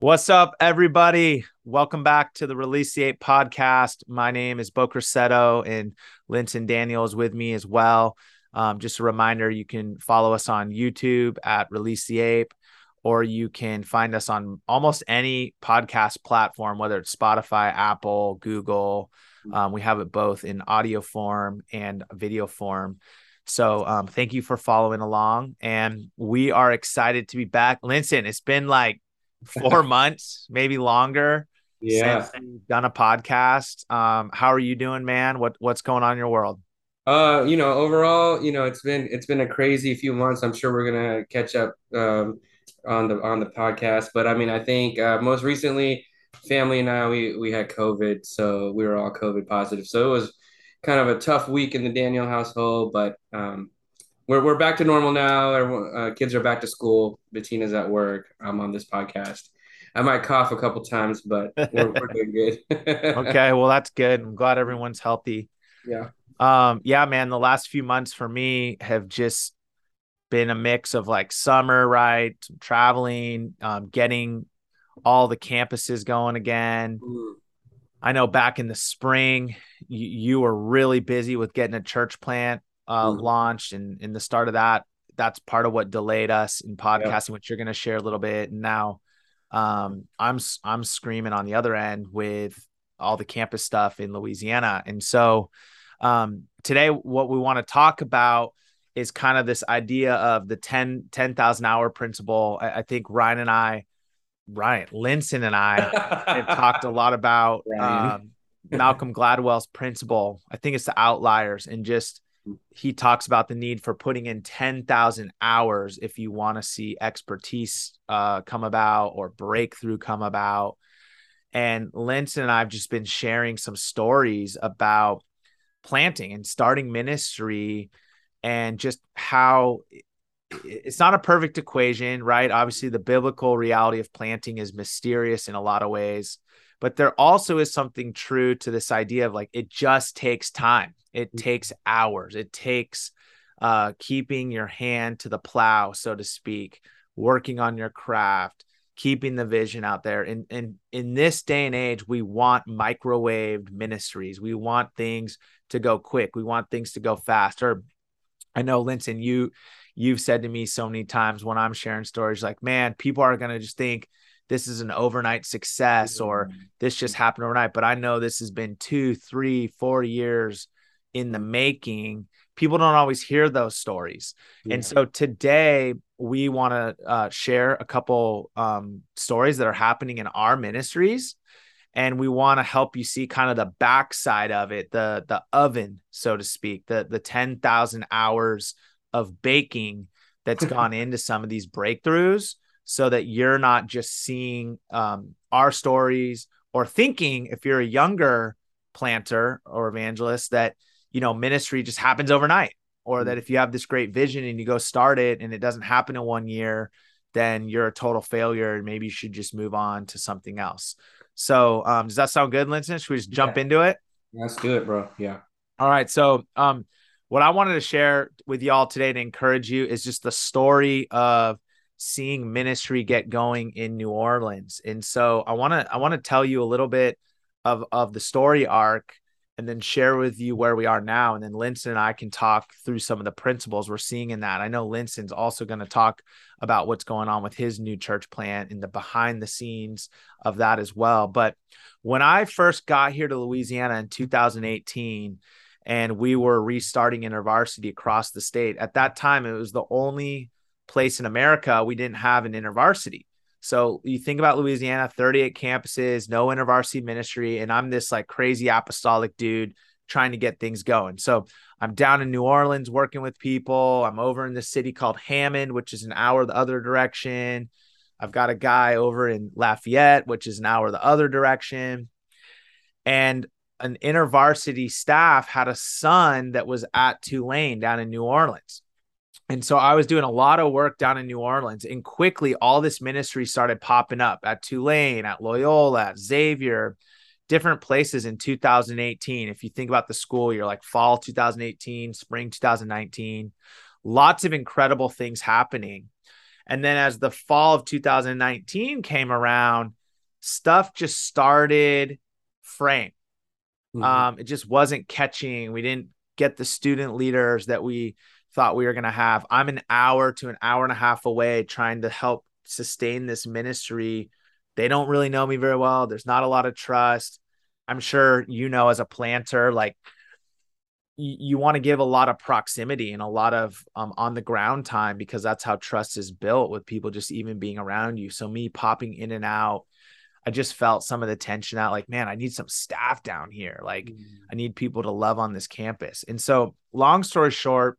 What's up, everybody? Welcome back to the Release the Ape podcast. My name is Bo Corsetto, and Linton Daniels with me as well. Um, just a reminder you can follow us on YouTube at Release the Ape, or you can find us on almost any podcast platform, whether it's Spotify, Apple, Google. Um, we have it both in audio form and video form. So um, thank you for following along. And we are excited to be back. Linton, it's been like four months, maybe longer. Yeah. Done a podcast. Um, how are you doing, man? What what's going on in your world? Uh, you know, overall, you know, it's been it's been a crazy few months. I'm sure we're gonna catch up um on the on the podcast. But I mean, I think uh, most recently, family and I we we had COVID, so we were all COVID positive. So it was kind of a tough week in the Daniel household, but um, we're we're back to normal now. Everyone, uh, kids are back to school. Bettina's at work. I'm on this podcast. I might cough a couple times, but we're, we're doing good. okay, well that's good. I'm glad everyone's healthy. Yeah. Um, yeah, man. The last few months for me have just been a mix of like summer, right? Traveling, um, getting all the campuses going again. Mm. I know back in the spring, you, you were really busy with getting a church plant uh, Mhm. launched, and in the start of that, that's part of what delayed us in podcasting, which you're going to share a little bit. And now, um, I'm I'm screaming on the other end with all the campus stuff in Louisiana, and so um, today, what we want to talk about is kind of this idea of the 10 10,000 hour principle. I, I think Ryan and I, Ryan Linson and I have talked a lot about um, Malcolm Gladwell's principle. I think it's the outliers, and just he talks about the need for putting in 10,000 hours if you want to see expertise uh, come about or breakthrough come about. And Linton and I have just been sharing some stories about planting and starting ministry and just how it's not a perfect equation, right? Obviously, the biblical reality of planting is mysterious in a lot of ways, but there also is something true to this idea of like it just takes time, it takes hours, it takes uh, keeping your hand to the plow, so to speak, working on your craft, keeping the vision out there. And, and in this day and age, we want microwaved ministries, we want things to go quick, we want things to go fast. Or I know, Linton, you you've said to me so many times when I'm sharing stories like, man, people are going to just think this is an overnight success or this just happened overnight. But I know this has been two, three, four years in the making. People don't always hear those stories. And so today we want to uh, share a couple um, stories that are happening in our ministries. And we want to help you see kind of the backside of it, the the oven, so to speak, the the 10,000 hours of baking that's gone into some of these breakthroughs so that you're not just seeing um, our stories or thinking if you're a younger planter or evangelist that you know ministry just happens overnight or that if you have this great vision and you go start it and it doesn't happen in one year then you're a total failure and maybe you should just move on to something else so um, does that sound good linton should we just jump Yeah. into it Let's do it, bro. Yeah. all right. So, um, what I wanted to share with y'all today to encourage you is just the story of seeing ministry get going in New Orleans. And so, I want to I want to tell you a little bit of of the story arc, and then share with you where we are now. And then Linson and I can talk through some of the principles we're seeing in that. I know Linson's also going to talk about what's going on with his new church plant and the behind the scenes of that as well. But when I first got here to Louisiana in 2018 and we were restarting InterVarsity across the state, at that time it was the only place in America we didn't have an InterVarsity. So you think about Louisiana, 38 campuses, no InterVarsity ministry, and I'm this like crazy apostolic dude trying to get things going. So I'm down in New Orleans working with people. I'm over in this city called Hammond, which is an hour the other direction. I've got a guy over in Lafayette, which is an hour the other direction. And an intervarsity staff had a son that was at Tulane down in New Orleans. And so I was doing a lot of work down in New Orleans, and quickly all this ministry started popping up at Tulane, at Loyola, at Xavier, different places in 2018. If you think about the school, you're like fall 2018, spring 2019, lots of incredible things happening. And then as the fall of 2019 came around, stuff just started fraying. Mm-hmm. Um, it just wasn't catching. We didn't get the student leaders that we thought we were going to have. I'm an hour to an hour and a half away trying to help sustain this ministry. They don't really know me very well. There's not a lot of trust. I'm sure you know as a planter, like you, you want to give a lot of proximity and a lot of um, on the ground time because that's how trust is built with people just even being around you. So me popping in and out, I just felt some of the tension out like, man, I need some staff down here. Like, mm. I need people to love on this campus. And so, long story short,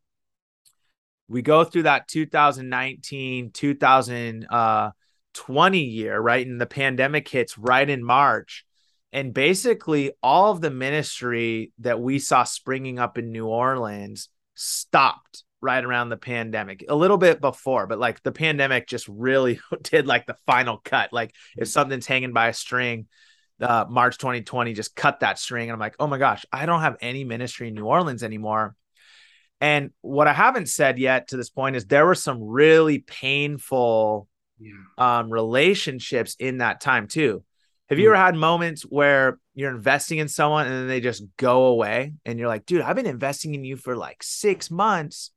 we go through that 2019, 2020 uh, year, right? And the pandemic hits right in March. And basically, all of the ministry that we saw springing up in New Orleans stopped right around the pandemic, a little bit before, but like the pandemic just really did like the final cut. Like, if something's hanging by a string, uh, March 2020 just cut that string. And I'm like, oh my gosh, I don't have any ministry in New Orleans anymore. And what I haven't said yet to this point is there were some really painful yeah. um, relationships in that time too. Have you mm. ever had moments where you're investing in someone and then they just go away and you're like, dude, I've been investing in you for like six months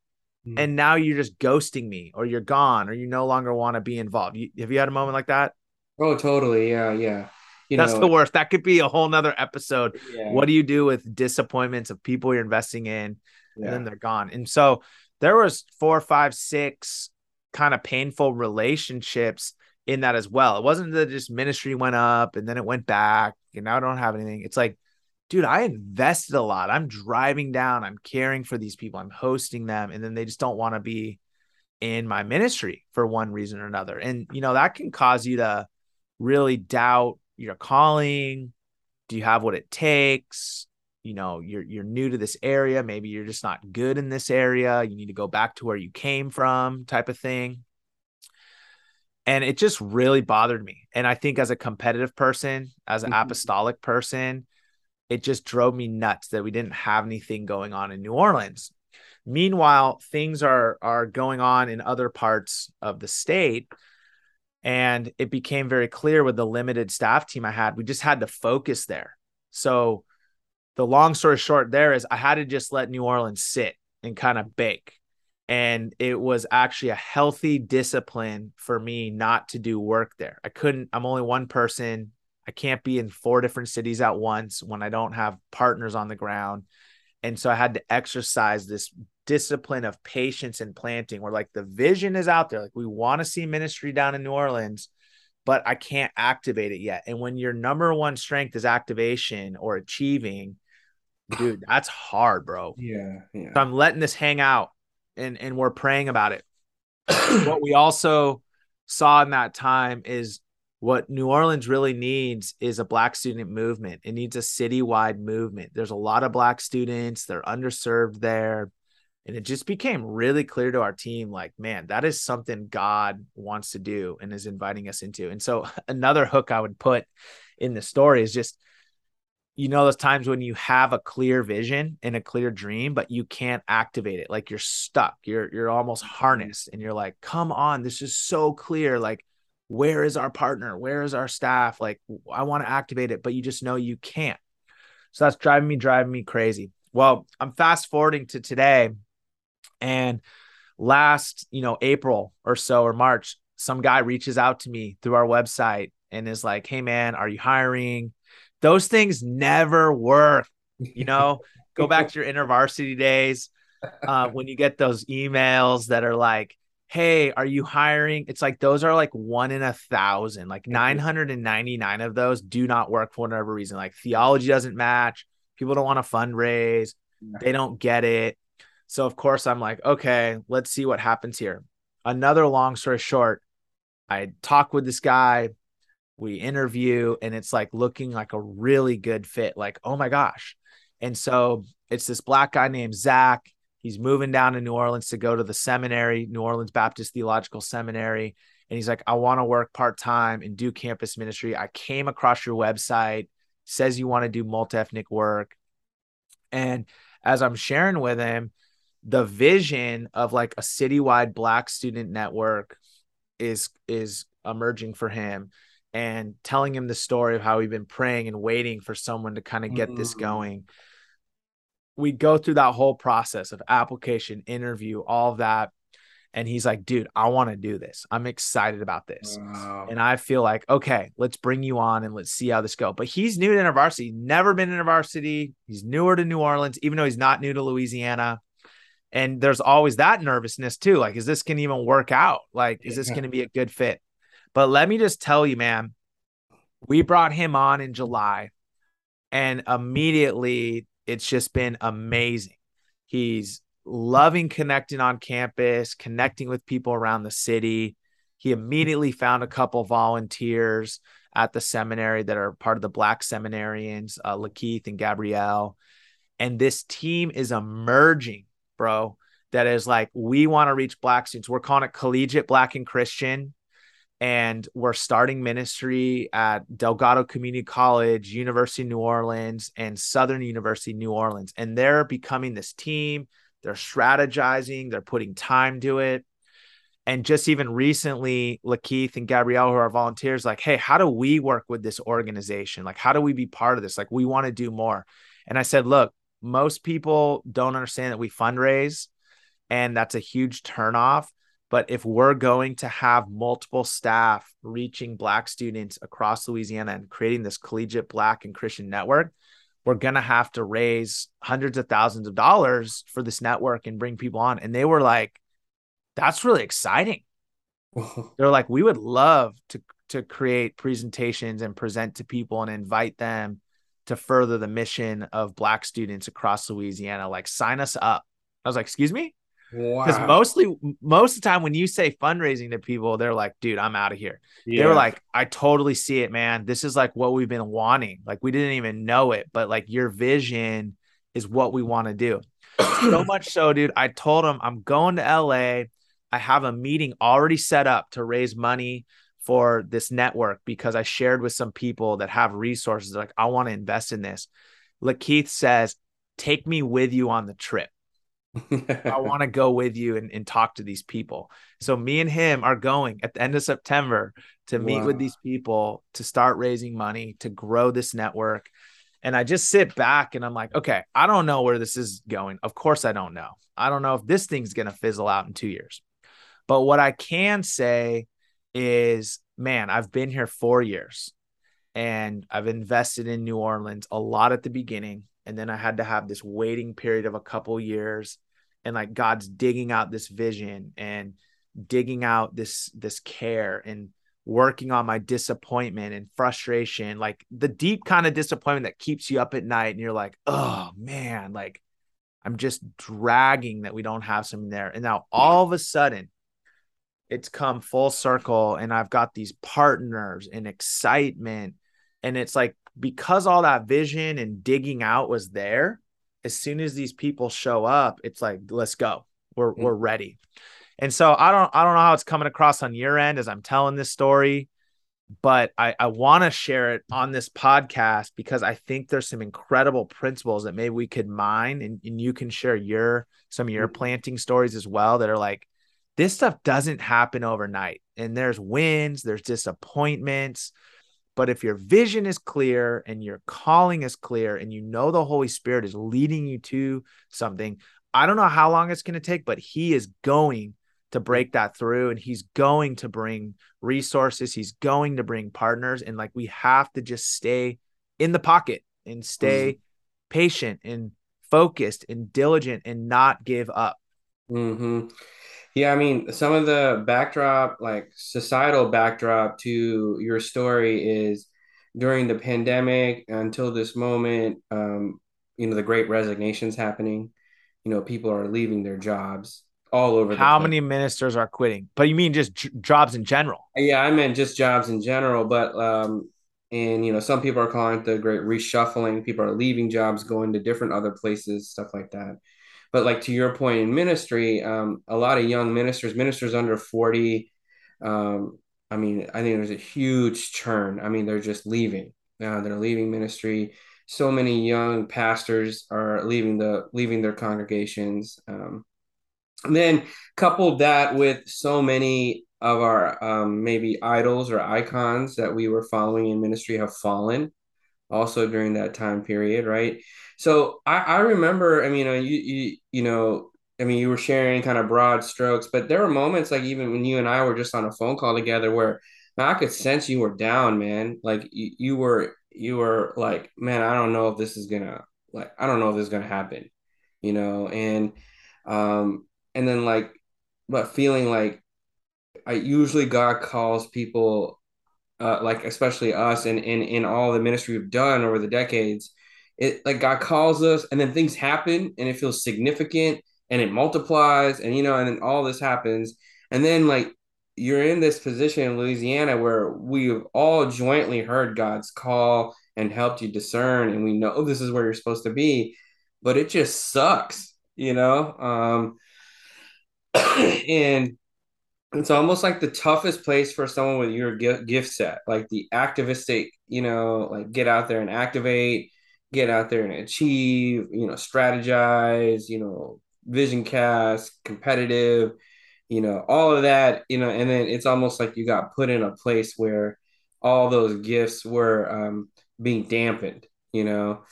mm. and now you're just ghosting me or you're gone or you no longer want to be involved. You, have you had a moment like that? Oh, totally. Yeah. Yeah. You That's know, the worst. That could be a whole nother episode. Yeah. What do you do with disappointments of people you're investing in? Yeah. and then they're gone. And so there was four, five, six kind of painful relationships in that as well. It wasn't that just ministry went up and then it went back and now I don't have anything. It's like, dude, I invested a lot. I'm driving down, I'm caring for these people, I'm hosting them, and then they just don't want to be in my ministry for one reason or another. And you know, that can cause you to really doubt your calling. Do you have what it takes? You know you're you're new to this area maybe you're just not good in this area you need to go back to where you came from type of thing. And it just really bothered me. And i think as a competitive person as an mm-hmm. apostolic person it just drove me nuts that we didn't have anything going on in new orleans. Meanwhile things are are going on in other parts of the state and it became very clear with the limited staff team i had we just had to focus there. So the long story short there is I had to just let New Orleans sit and kind of bake. And it was actually a healthy discipline for me not to do work there. I couldn't, I'm only one person. I can't be in four different cities at once when I don't have partners on the ground. And so I had to exercise this discipline of patience and planting where like the vision is out there. Like we want to see ministry down in New Orleans, but I can't activate it yet. And when your number one strength is activation or achieving, dude, that's hard, bro. Yeah, yeah. So I'm letting this hang out and and we're praying about it. what we also saw in that time is what New Orleans really needs is a black student movement. It needs a citywide movement. There's a lot of black students, they're underserved there. And it just became really clear to our team like, man, that is something God wants to do and is inviting us into. And so another hook I would put in the story is just you know those times when you have a clear vision and a clear dream but you can't activate it like you're stuck you're you're almost mm-hmm. harnessed and you're like come on this is so clear like where is our partner? Where is our staff? Like i want to activate it but you just know you can't. So that's driving me driving me crazy. Well i'm fast forwarding to today and last you know april or so or march some guy reaches out to me through our website and is like hey man are you hiring those things never work. You know, go back to your InterVarsity days uh, when you get those emails that are like, "Hey, are you hiring?" It's like those are like one in a thousand. Like mm-hmm. 999 of those do not work for whatever reason. Like theology doesn't match. People don't want to fundraise. They don't get it. So of course I'm like, okay, let's see what happens here. Another long story short, I talk with this guy we interview and it's like looking like a really good fit like oh my gosh. And so it's this black guy named zach. He's moving down to new orleans to go to the seminary new orleans baptist theological seminary. And he's like i want to work part-time and do campus ministry. I came across your website. Says you want to do multi-ethnic work. And as i'm sharing with him the vision of like a citywide black student network is is emerging for him and telling him the story of how we've been praying and waiting for someone to kind of get mm-hmm. this going. We go through that whole process of application interview all that and he's like dude i want to do this. I'm excited about this. Wow. and i feel like okay let's bring you on and let's see how this goes but he's new to InterVarsity never been in InterVarsity he's newer to new orleans even though he's not new to louisiana. And there's always that nervousness too like is this going to even work out? Like is this going to be a good fit but let me just tell you, man, we brought him on in July and immediately it's just been amazing. He's loving connecting on campus, connecting with people around the city. He immediately found a couple volunteers at the seminary that are part of the Black seminarians, uh, Lakeith and Gabrielle. And this team is emerging, bro. That is like, we want to reach Black students. We're calling it collegiate Black and Christian and we're starting ministry at Delgado Community College, University of New Orleans, and Southern University New Orleans. And they're becoming this team. They're strategizing, they're putting time to it. And just even recently, Lakeith and Gabrielle, who are volunteers, like, hey, how do we work with this organization? Like, how do we be part of this? Like, we want to do more. And I said, look, most people don't understand that we fundraise, and that's a huge turnoff but if we're going to have multiple staff reaching Black students across Louisiana and creating this collegiate Black and Christian network, we're going to have to raise hundreds of thousands of dollars for this network and bring people on. And they were like, that's really exciting. They're like, we would love to, to create presentations and present to people and invite them to further the mission of Black students across Louisiana. Like, sign us up. I was like, excuse me? Because wow. mostly, most of the time when you say fundraising to people, they're like, dude, I'm out of here. Yeah. They were like, I totally see it, man. This is like what we've been wanting. Like, we didn't even know it, but like your vision is what we want to do. so much so, dude. I told them I'm going to LA. I have a meeting already set up to raise money for this network because I shared with some people that have resources. Like, I want to invest in this. Lakeith says, take me with you on the trip. I want to go with you and, and talk to these people. So me and him are going at the end of September to meet wow. with these people to start raising money to grow this network. And I just sit back and I'm like, okay, I don't know where this is going. Of course, I don't know. I don't know if this thing's going to fizzle out in two years. But what I can say is, man, I've been here four years and I've invested in New Orleans a lot at the beginning and then I had to have this waiting period of a couple years and like God's digging out this vision and digging out this this care and working on my disappointment and frustration like the deep kind of disappointment that keeps you up at night and you're like oh man like I'm just dragging that we don't have something there. And now all of a sudden it's come full circle and I've got these partners and excitement and it's like because all that vision and digging out was there, as soon as these people show up, it's like, let's go. We're mm-hmm. we're ready. And so I don't I don't know how it's coming across on your end as I'm telling this story, but I, I want to share it on this podcast because I think there's some incredible principles that maybe we could mine and, and you can share your some of your mm-hmm. planting stories as well that are like this stuff doesn't happen overnight. And there's wins, there's disappointments, but if your vision is clear and your calling is clear and you know the Holy Spirit is leading you to something, I don't know how long it's going to take, but He is going to break that through and He's going to bring resources. He's going to bring partners. And like we have to just stay in the pocket and stay mm-hmm. patient and focused and diligent and not give up. Mm-hmm. Yeah, I mean, some of the backdrop, like societal backdrop to your story is during the pandemic until this moment, um, you know, the great resignations happening. You know, people are leaving their jobs all over. How many ministers are quitting? But you mean just j- jobs in general? Yeah, I meant just jobs in general. But um, and you know, some people are calling it the great reshuffling. People are leaving jobs, going to different other places, stuff like that. But like to your point in ministry, um, a lot of young ministers, ministers under 40, um, I mean, I think there's a huge churn. I mean, they're just leaving. Uh, they're leaving ministry. So many young pastors are leaving the leaving their congregations. Um, then coupled that with so many of our um, maybe idols or icons that we were following in ministry have fallen also during that time period, right? So I, I remember, I mean, you, you, you know, I mean, you were sharing kind of broad strokes, but there were moments like even when you and I were just on a phone call together where man, I could sense you were down, man. Like you, you were, you were like, man, I don't know if this is gonna, like, I don't know if this is gonna happen, you know, and, um, and then like, but feeling like I usually God calls people, uh, like especially us and in in all the ministry we've done over the decades, it like God calls us, and then things happen, and it feels significant, and it multiplies, and you know, and then all this happens, and then like you're in this position in Louisiana where we've all jointly heard God's call and helped you discern, and we know this is where you're supposed to be, but it just sucks, you know. Um, and it's almost like the toughest place for someone with your gift set, like the activistic, you know, like get out there and activate, get out there and achieve, you know, strategize, you know, vision cast, competitive, you know, all of that, you know, and then it's almost like you got put in a place where all those gifts were um, being dampened, you know,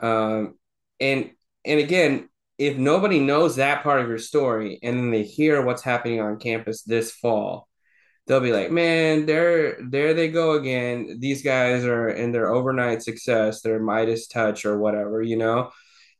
um, and and again, if nobody knows that part of your story and then they hear what's happening on campus this fall, they'll be like, man, there, there they go again. These guys are in their overnight success, their Midas touch or whatever, you know.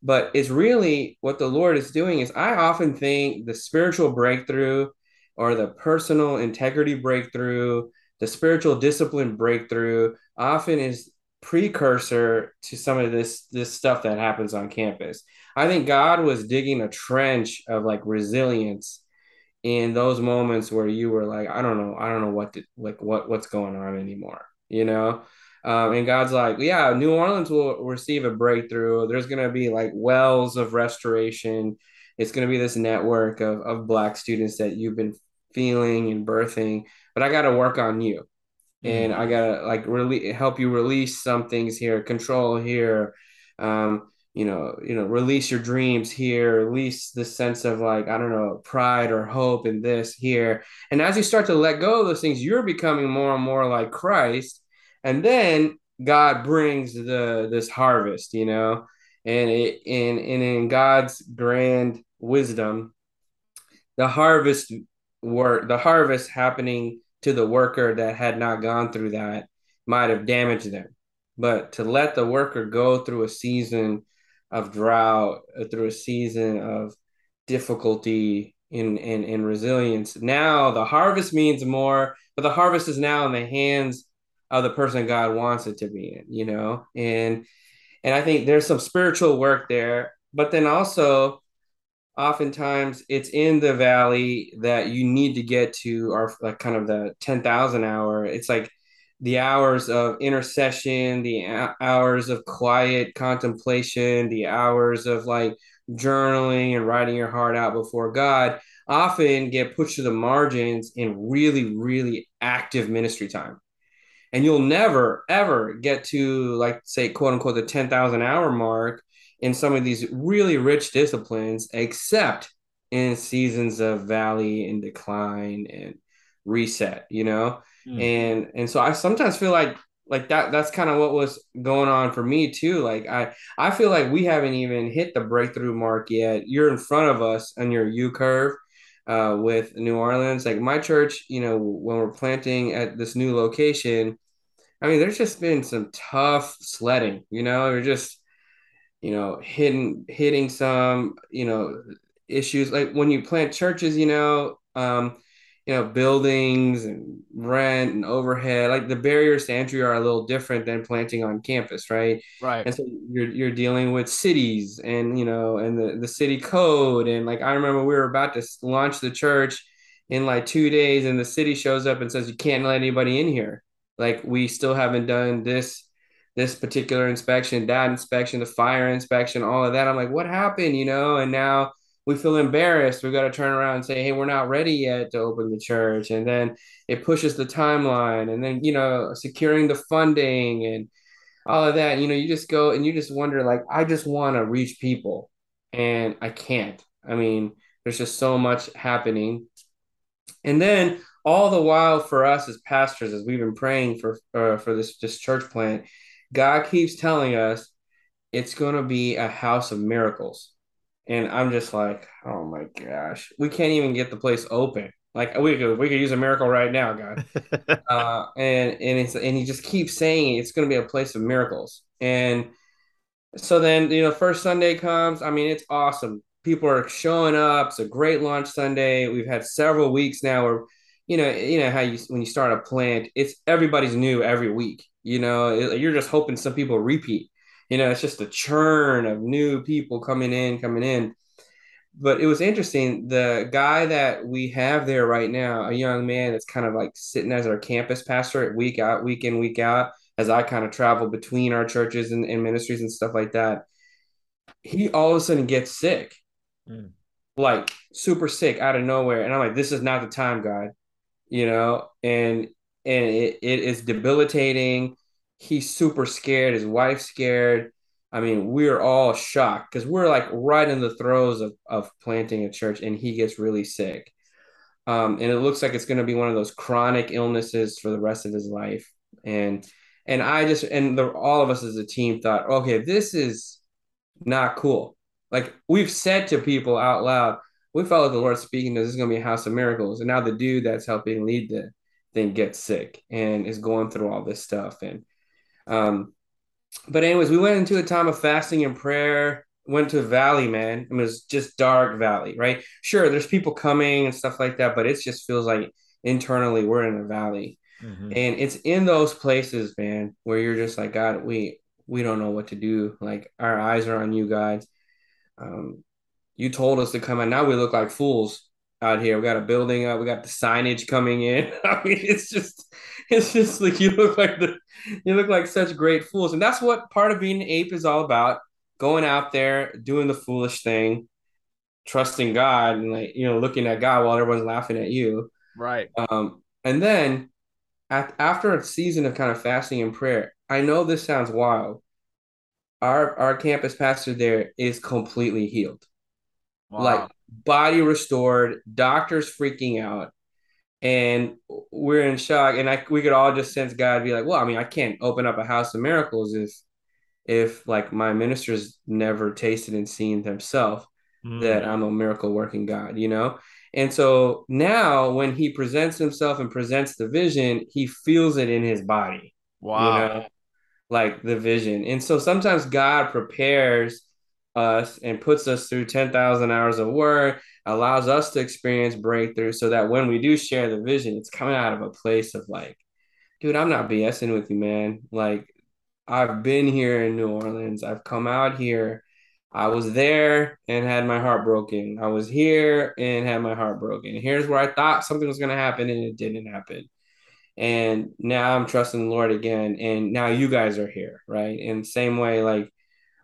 But it's really what the Lord is doing is I often think the spiritual breakthrough or the personal integrity breakthrough, the spiritual discipline breakthrough often is precursor to some of this this stuff that happens on campus. I think God was digging a trench of like resilience in those moments where you were like, I don't know, I don't know what to, like what what's going on anymore, you know. Um, and God's like, yeah, New Orleans will receive a breakthrough. There's gonna be like wells of restoration. It's gonna be this network of of black students that you've been feeling and birthing, but I got to work on you, mm-hmm. and I gotta like really help you release some things here, control here. Um, you know, you know, release your dreams here, release this sense of like, I don't know, pride or hope in this here. And as you start to let go of those things, you're becoming more and more like Christ. And then God brings the this harvest, you know, and it and, and in God's grand wisdom, the harvest work the harvest happening to the worker that had not gone through that might have damaged them. But to let the worker go through a season of drought, uh, through a season of difficulty in, in, in resilience. Now the harvest means more, but the harvest is now in the hands of the person God wants it to be in, you know? And and I think there's some spiritual work there, but then also oftentimes it's in the valley that you need to get to our like kind of the 10,000 hour. It's like the hours of intercession, the hours of quiet contemplation, the hours of like journaling and writing your heart out before God often get pushed to the margins in really, really active ministry time. And you'll never, ever get to, like, say, quote unquote, the 10,000 hour mark in some of these really rich disciplines, except in seasons of valley and decline and reset, you know? Mm. And and so I sometimes feel like like that that's kind of what was going on for me too. Like I I feel like we haven't even hit the breakthrough mark yet. You're in front of us on your U curve uh, with New Orleans. Like my church, you know, when we're planting at this new location, I mean, there's just been some tough sledding. You know, we're just you know hitting hitting some you know issues like when you plant churches. You know, um, you know buildings and rent and overhead like the barriers to entry are a little different than planting on campus right? Right. And so you're, you're dealing with cities and you know and the, the city code. And like i remember we were about to launch the church in like two days and the city shows up and says you can't let anybody in here. Like we still haven't done this this particular inspection that inspection the fire inspection all of that. I'm like what happened? You know? And now we feel embarrassed. We've got to turn around and say, hey, we're not ready yet to open the church. And then it pushes the timeline. And then, you know, securing the funding and all of that. You know, you just go and you just wonder, like, I just want to reach people and I can't. I mean, there's just so much happening. And then all the while for us as pastors, as we've been praying for uh, for this this church plant, God keeps telling us it's going to be a house of miracles, and I'm just like, oh my gosh, we can't even get the place open. Like we could we could use a miracle right now, God. uh, and and it's and he just keeps saying it's going to be a place of miracles. And so then you know, first Sunday comes. I mean, it's awesome. People are showing up. It's a great launch Sunday. We've had several weeks now where, you know, you know how you when you start a plant, it's everybody's new every week. You know, you're just hoping some people repeat. You know, it's just a churn of new people coming in, coming in but it was interesting. The guy that we have there right now, a young man that's kind of like sitting as our campus pastor week out, week in, week out, as I kind of travel between our churches and, and ministries and stuff like that. He all of a sudden gets sick, mm. like super sick out of nowhere. And I'm like, this is not the time, God, you know, and and it, it is debilitating. He's super scared. His wife's scared I mean, we're all shocked because we're like right in the throes of, of planting a church and he gets really sick. Um, and it looks like it's going to be one of those chronic illnesses for the rest of his life. And, and I just, and the, all of us as a team thought, okay, this is not cool. Like we've said to people out loud, we felt like the Lord speaking, this is going to be a house of miracles. And now the dude that's helping lead the thing gets sick and is going through all this stuff. And, um, but anyways, we went into a time of fasting and prayer. Went to a valley, man. it was just dark valley, right? Sure, there's people coming and stuff like that, but it just feels like internally we're in a valley. Mm-hmm. And it's in those places, man, where you're just like, God, we we don't know what to do. Like our eyes are on you, guys. Um, you told us to come, and now we look like fools out here. We got a building up. We got the signage coming in. I mean, it's just, it's just like you look like the, you look like such great fools, and that's what part of being an ape is all about. Going out there, doing the foolish thing, trusting God, and like you know, looking at God while everyone's laughing at you. Right. Um, and then at, after a season of kind of fasting and prayer, I know this sounds wild. Our our campus pastor there is completely healed. Wow. Like body restored, doctors freaking out, and we're in shock. And I we could all just sense God be like, well, I mean, I can't open up a house of miracles if if like my ministers never tasted and seen themselves mm. that I'm a miracle working God, you know? And so now when he presents himself and presents the vision, he feels it in his body. Wow. You know? Like the vision. And so sometimes God prepares us and puts us through 10,000 hours of work, allows us to experience breakthrough so that when we do share the vision, it's coming out of a place of like, dude, I'm not BSing with you, man. Like, I've been here in New Orleans, I've come out here. I was there and had my heart broken. I was here and had my heart broken. Here's where I thought something was going to happen and it didn't happen. And now I'm trusting the Lord again. And now you guys are here, right? In the same way, like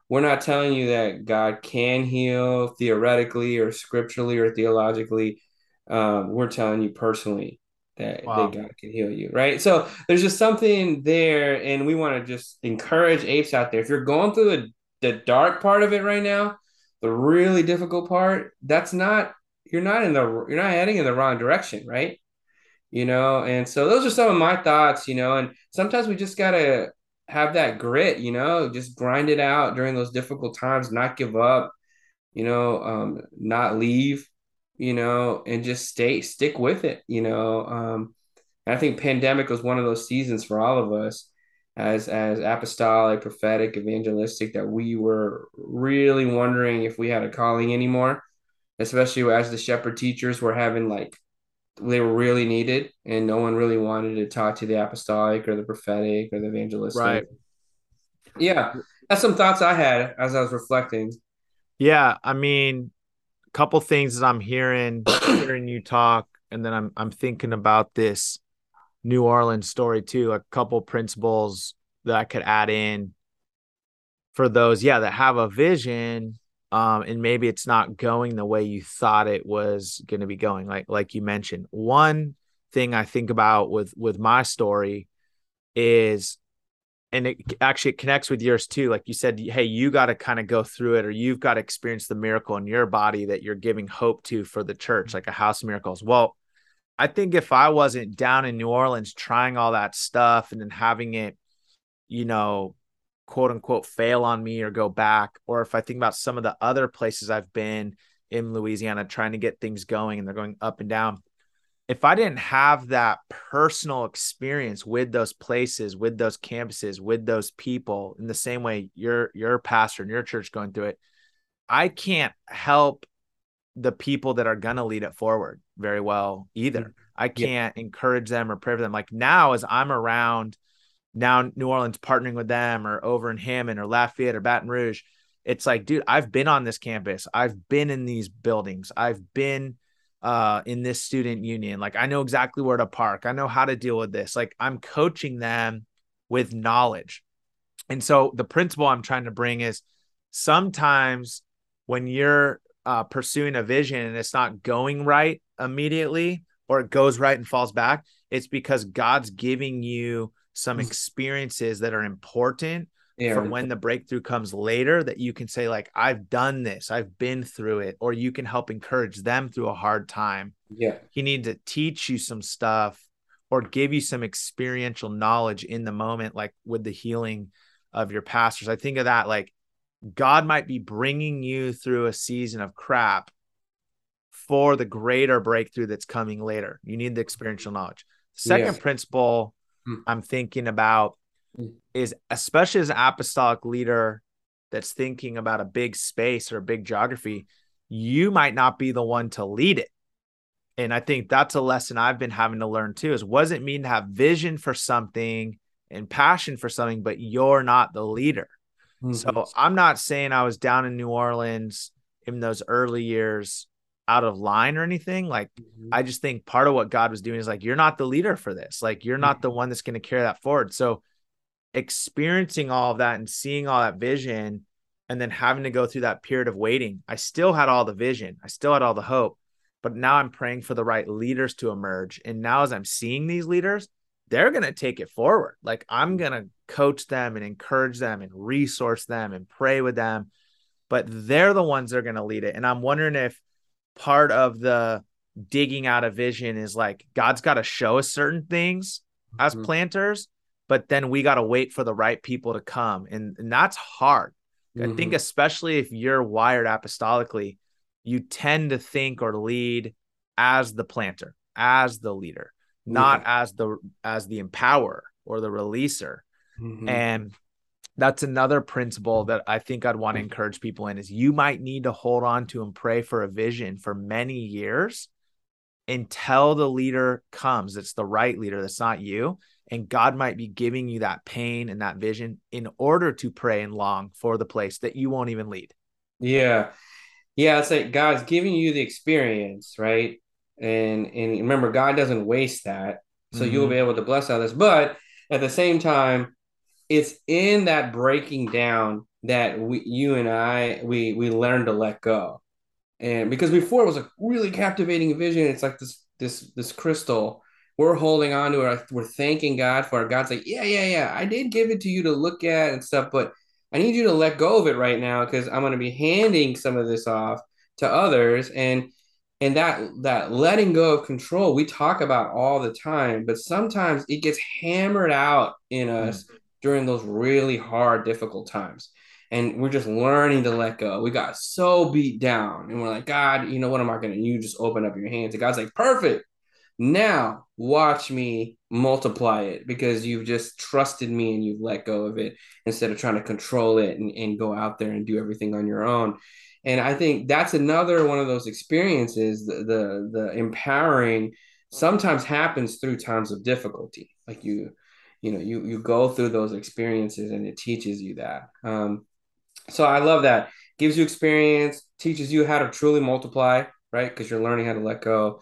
we're not telling you that God can heal theoretically or scripturally or theologically. Um, we're telling you personally that, wow. that God can heal you, right? So there's just something there, and we want to just encourage apes out there. If you're going through the, the dark part of it right now, the really difficult part, that's not you're not in the you're not heading in the wrong direction, right? You know, and so those are some of my thoughts, you know, and sometimes we just gotta have that grit, you know, just grind it out during those difficult times, not give up, you know, um, not leave, you know, and just stay, stick with it, you know. Um, I think pandemic was one of those seasons for all of us as as apostolic, prophetic, evangelistic that we were really wondering if we had a calling anymore, especially as the shepherd teachers were having like they were really needed and no one really wanted to talk to the apostolic or the prophetic or the evangelistic. Right. Yeah. That's some thoughts I had as I was reflecting. Yeah. I mean, a couple things that I'm hearing, hearing you talk, and then I'm I'm thinking about this New Orleans story too, a couple principles that I could add in for those, yeah, that have a vision um, and maybe it's not going the way you thought it was going to be going like like you mentioned. One thing i think about with with my story is and it actually it connects with yours too like you said hey you got to kind of go through it or you've got to experience the miracle in your body that you're giving hope to for the church like a house of miracles. Well I think if I wasn't down in New Orleans trying all that stuff and then having it, you know, quote unquote fail on me or go back, or if I think about some of the other places I've been in Louisiana trying to get things going and they're going up and down. If I didn't have that personal experience with those places, with those campuses, with those people, in the same way you're your pastor and your church going through it, I can't help the people that are gonna lead it forward very well either. Mm-hmm. I can't yeah. encourage them or pray for them. Like now, as I'm around now New Orleans partnering with them or over in Hammond or Lafayette or Baton Rouge, it's like, dude, I've been on this campus. I've been in these buildings. I've been uh in this student union. Like I know exactly where to park. I know how to deal with this. Like I'm coaching them with knowledge. And so the principle I'm trying to bring is sometimes when you're uh, pursuing a vision and it's not going right immediately or it goes right and falls back, it's because God's giving you some mm. experiences that are important yeah. for when the breakthrough comes later that you can say like I've done this, I've been through it or you can help encourage them through a hard time. Yeah. He needs to teach you some stuff or give you some experiential knowledge in the moment like with the healing of your pastors. I think of that like God might be bringing you through a season of crap for the greater breakthrough that's coming later. You need the experiential knowledge. Second yes. principle hmm. I'm thinking about hmm. is especially as an apostolic leader that's thinking about a big space or a big geography, you might not be the one to lead it. And I think that's a lesson I've been having to learn too is what does it mean to have vision for something and passion for something, but you're not the leader? Mm-hmm. So I'm not saying I was down in New Orleans in those early years out of line or anything. Like, mm-hmm. I just think part of what God was doing is like, you're not the leader for this. Like, you're not the mm-hmm. one that's going to carry that forward. So, experiencing all of that and seeing all that vision and then having to go through that period of waiting, I still had all the vision, I still had all the hope. But now I'm praying for the right leaders to emerge. And now, as I'm seeing these leaders, they're going to take it forward. Like I'm going to coach them and encourage them and resource them and pray with them, but they're the ones that are going to lead it. And I'm wondering if part of the digging out a vision is like God's got to show us certain things mm-hmm. as planters, but then we got to wait for the right people to come. And, and that's hard. Mm-hmm. I think, mm-hmm. especially if you're wired apostolically, you tend to think or lead as the planter, as the leader not as the as the empower or the releaser. Mm-hmm. And that's another principle that I think I'd want to encourage people in is you might need to hold on to and pray for a vision for many years until the leader comes. It's the right leader that's not you. And God might be giving you that pain and that vision in order to pray and long for the place that you won't even lead. Yeah. Yeah. It's like God's giving you the experience, right? and and remember god doesn't waste that so mm-hmm. you'll be able to bless others but at the same time it's in that breaking down that we you and i we we learn to let go. And because before it was a really captivating vision it's like this this this crystal we're holding on to it we're thanking god for it. God's like yeah yeah yeah i did give it to you to look at and stuff but i need you to let go of it right now because i'm going to be handing some of this off to others. And and that that letting go of control we talk about all the time but sometimes it gets hammered out in us mm-hmm. During those really hard difficult times and we're just learning to let go we got so beat down and we're like god you know what am i gonna you just open up your hands and god's like perfect now watch me multiply it because you've just trusted me and you've let go of it instead of trying to control it and, and go out there and do everything on your own and I think that's another one of those experiences. The, the the empowering sometimes happens through times of difficulty. Like you, you know, you you go through those experiences and it teaches you that. Um, so I love that. Gives you experience, teaches you how to truly multiply, right? Because you're learning how to let go.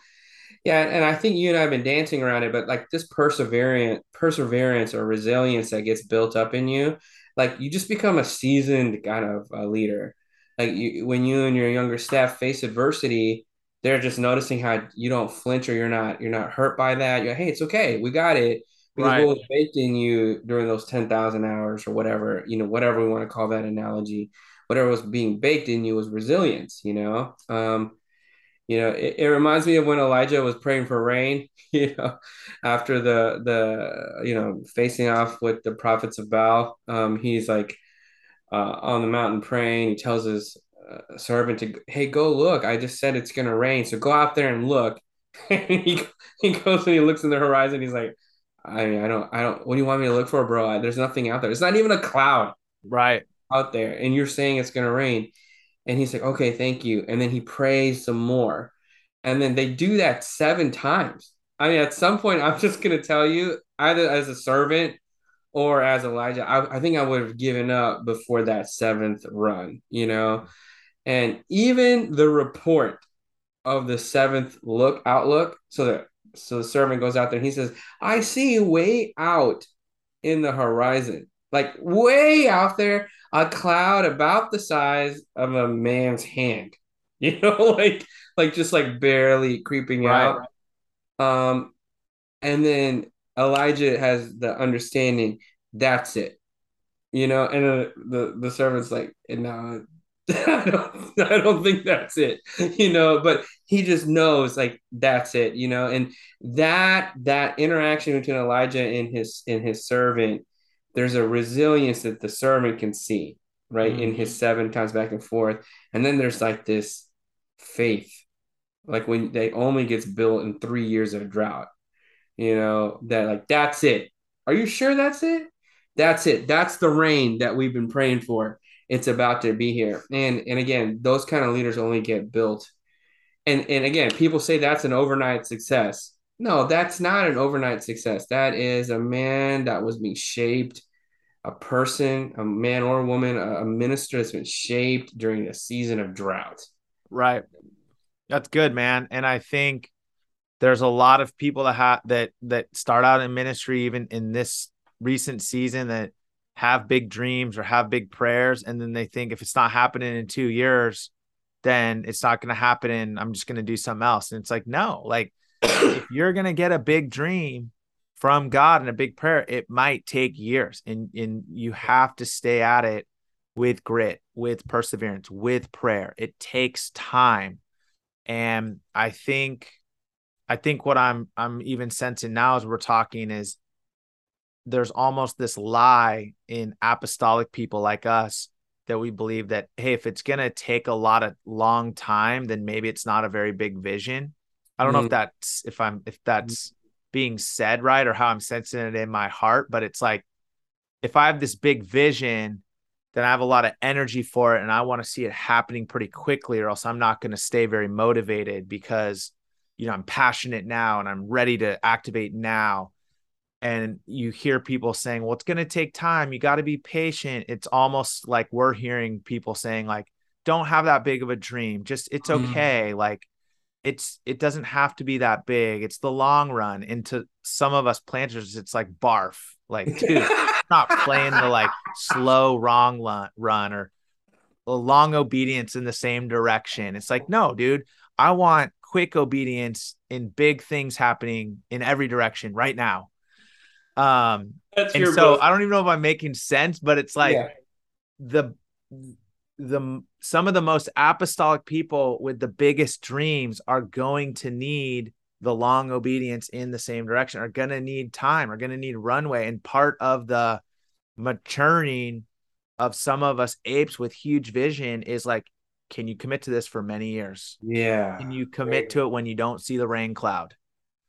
Yeah, and I think you and I have been dancing around it, but like this perseverance, perseverance or resilience that gets built up in you, like you just become a seasoned kind of uh, leader like you, when you and your younger staff face adversity, they're just noticing how you don't flinch or you're not you're not hurt by that. You're like, hey, it's okay, we got it. Because right. what was baked in you during those ten thousand hours or whatever, you know, whatever we want to call that analogy, whatever was being baked in you was resilience, you know. Um, You know, it, it reminds me of when Elijah was praying for rain, you know, after the the you know, facing off with the prophets of Baal. Um, he's like uh, on the mountain praying. He tells his uh, servant to, "Hey, go look. I just said it's gonna rain, so go out there and look." and he he goes and he looks in the horizon. He's like, "I mean, I don't, I don't. What do you want me to look for, bro? There's nothing out there. It's not even a cloud, right, out there, and you're saying it's gonna rain." And he's like, "Okay, thank you." And then he prays some more, and then they do that seven times. I mean, at some point, I'm just gonna tell you, either as a servant or as Elijah, I, I think I would have given up before that seventh run, you know. And even the report of the seventh look outlook, so that so the servant goes out there and he says, I see way out in the horizon, like way out there, a cloud about the size of a man's hand. You know, like like just like barely creeping right. out. Um, and then Elijah has the understanding that's it, you know, and uh, the the servant's like, no, I don't, I don't think that's it, you know, but he just knows like that's it, you know, and that that interaction between Elijah and his and his servant, there's a resilience that the servant can see, right, mm-hmm. in his mm-hmm. seven times back and forth, and then there's like this faith, like when they only gets built in three years of drought, you know, that like that's it. Are you sure that's it? That's it. That's the rain that we've been praying for. It's about to be here. And and again, those kind of leaders only get built. And and again, people say that's an overnight success. No, that's not an overnight success. That is a man that was being shaped, a person, a man or a woman, a, minister that's been shaped during a season of drought. Right. That's good, man. And I think there's a lot of people that have that that start out in ministry even in this recent season that have big dreams or have big prayers and then they think if it's not happening in 2 years then it's not going to happen and I'm just going to do something else. And it's like no like if you're going to get a big dream from God and a big prayer it might take years and and you have to stay at it with grit with perseverance with prayer. It takes time. And I think I think what I'm I'm even sensing now as we're talking is there's almost this lie in apostolic people like us that we believe that hey if it's going to take a lot of long time then maybe it's not a very big vision i don't mm. know if mm. that's if i'm if that's being said right or how i'm sensing it in my heart but it's like if i have this big vision then i have a lot of energy for it and i want to see it happening pretty quickly or else i'm not going to stay very motivated because you know i'm passionate now and i'm ready to activate now and you hear people saying well it's going to take time you got to be patient it's almost like we're hearing people saying like don't have that big of a dream just it's mm. okay mm. like it's it doesn't have to be that big it's the long run and to some of us planters it's like barf like dude not playing the like slow wrong run or long obedience in the same direction it's like no dude i want quick obedience in big things happening in every direction right now um, That's and so both. I don't even know if I'm making sense, but it's like yeah. the the some of the most apostolic people with the biggest dreams are going to need the long obedience in the same direction are going to need time are going to need runway and part of the maturing of some of us apes with huge vision is like can you commit to this for many years yeah can you commit to it when you don't see the rain cloud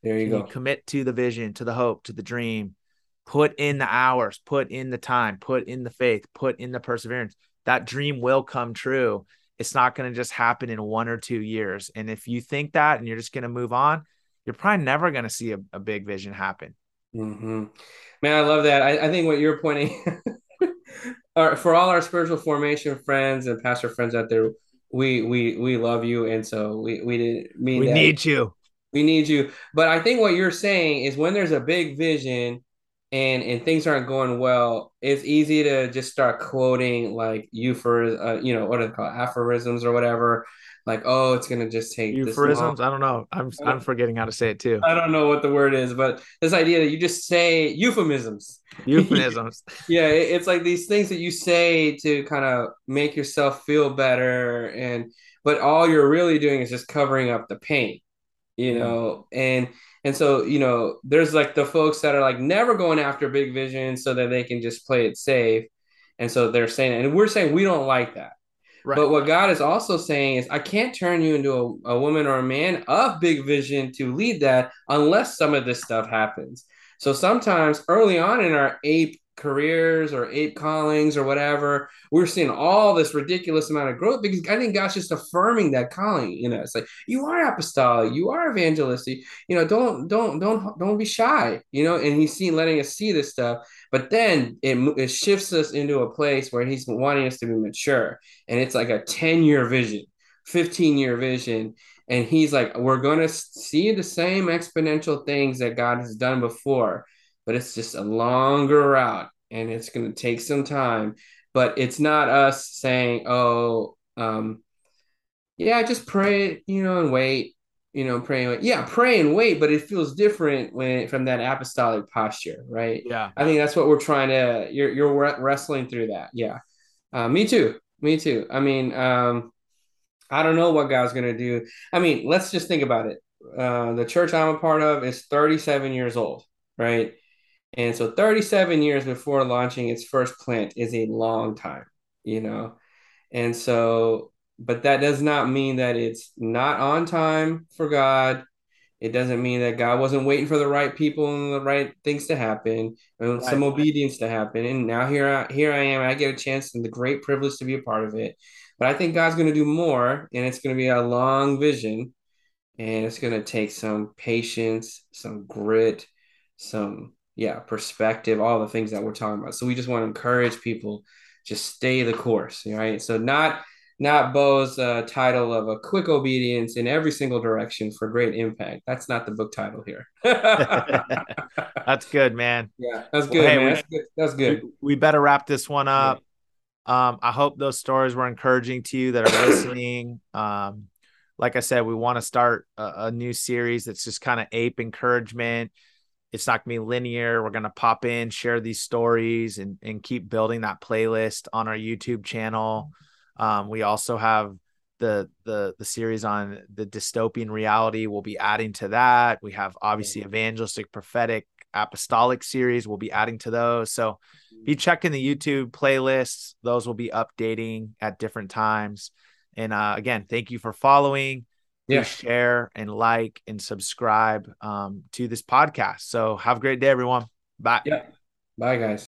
there you go you commit to the vision to the hope to the dream put in the hours, put in the time, put in the faith, put in the perseverance. That dream will come true. It's not going to just happen in one or two years. And if you think that and you're just going to move on, you're probably never going to see a, a, big vision happen. Mm-hmm. Man, I love that. I, I think what you're pointing for all our spiritual formation friends and pastor friends out there, we we we love you, and so we we didn't mean we that. need you. We need you. But I think what you're saying is when there's a big vision, and and things aren't going well, it's easy to just start quoting like euphor, uh, you know, what are they called, aphorisms or whatever. Like, oh, it's gonna just take euphorisms. I don't know. I'm I'm forgetting how to say it too. I don't know what the word is, but this idea that you just say euphemisms. Euphemisms. yeah, it's like these things that you say to kind of make yourself feel better and but all you're really doing is just covering up the pain, you know, and and so you know, there's like the folks that are like never going after big vision so that they can just play it safe, and so they're saying, and we're saying we don't like that. Right. But what God is also saying is, I can't turn you into a, a woman or a man of big vision to lead that unless some of this stuff happens. So sometimes early on in our ape careers or ape callings or whatever, we're seeing all this ridiculous amount of growth because I think God's just affirming that calling. You know, it's like you are apostolic, you are evangelistic. You know, don't don't don't don't be shy. You know, and He's seen letting us see this stuff. But then it, it shifts us into a place where He's wanting us to be mature, and it's like a ten year vision, fifteen year vision. And he's like, we're going to see the same exponential things that God has done before, but it's just a longer route and it's going to take some time. But it's not us saying, oh, um, yeah, just pray, you know, and wait, you know, pray and wait. Yeah, pray and wait, but it feels different when from that apostolic posture, right? Yeah. I think that's what we're trying to, you're, you're wrestling through that. Yeah. Uh, me too. Me too. I mean, um, I don't know what God's going to do. I mean, let's just think about it. Uh, the church I'm a part of is 37 years old, right? And so 37 years before launching its first plant is a long time, you know? And so, but that does not mean that it's not on time for God. It doesn't mean that God wasn't waiting for the right people and the right things to happen and right. some obedience to happen. And now here I, here I am. I get a chance and the great privilege to be a part of it. But I think God's going to do more, and it's going to be a long vision, and it's going to take some patience, some grit, some yeah perspective, all the things that we're talking about. So we just want to encourage people just stay the course, right? So not not Bo's uh, title of a quick obedience in every single direction for great impact. That's not the book title here. that's good, man. Yeah, that's good, well, hey. We, that's good. That's good. We, we, better wrap this one up. Um, I hope those stories were encouraging to you that are listening. um, like I said, we want to start a, a new series that's just kind of ape encouragement. It's not gonna be linear. We're gonna pop in, share these stories, and and keep building that playlist on our YouTube channel. Um, we also have the the the series on the dystopian reality. We'll be adding to that. We have obviously evangelistic, prophetic, apostolic series. We'll be adding to those. So be checking the YouTube playlists. Those will be updating at different times. And uh, again, thank you for following. Please yeah. share and like and subscribe um, to this podcast. So have a great day, everyone. Bye. Yeah. Bye, guys.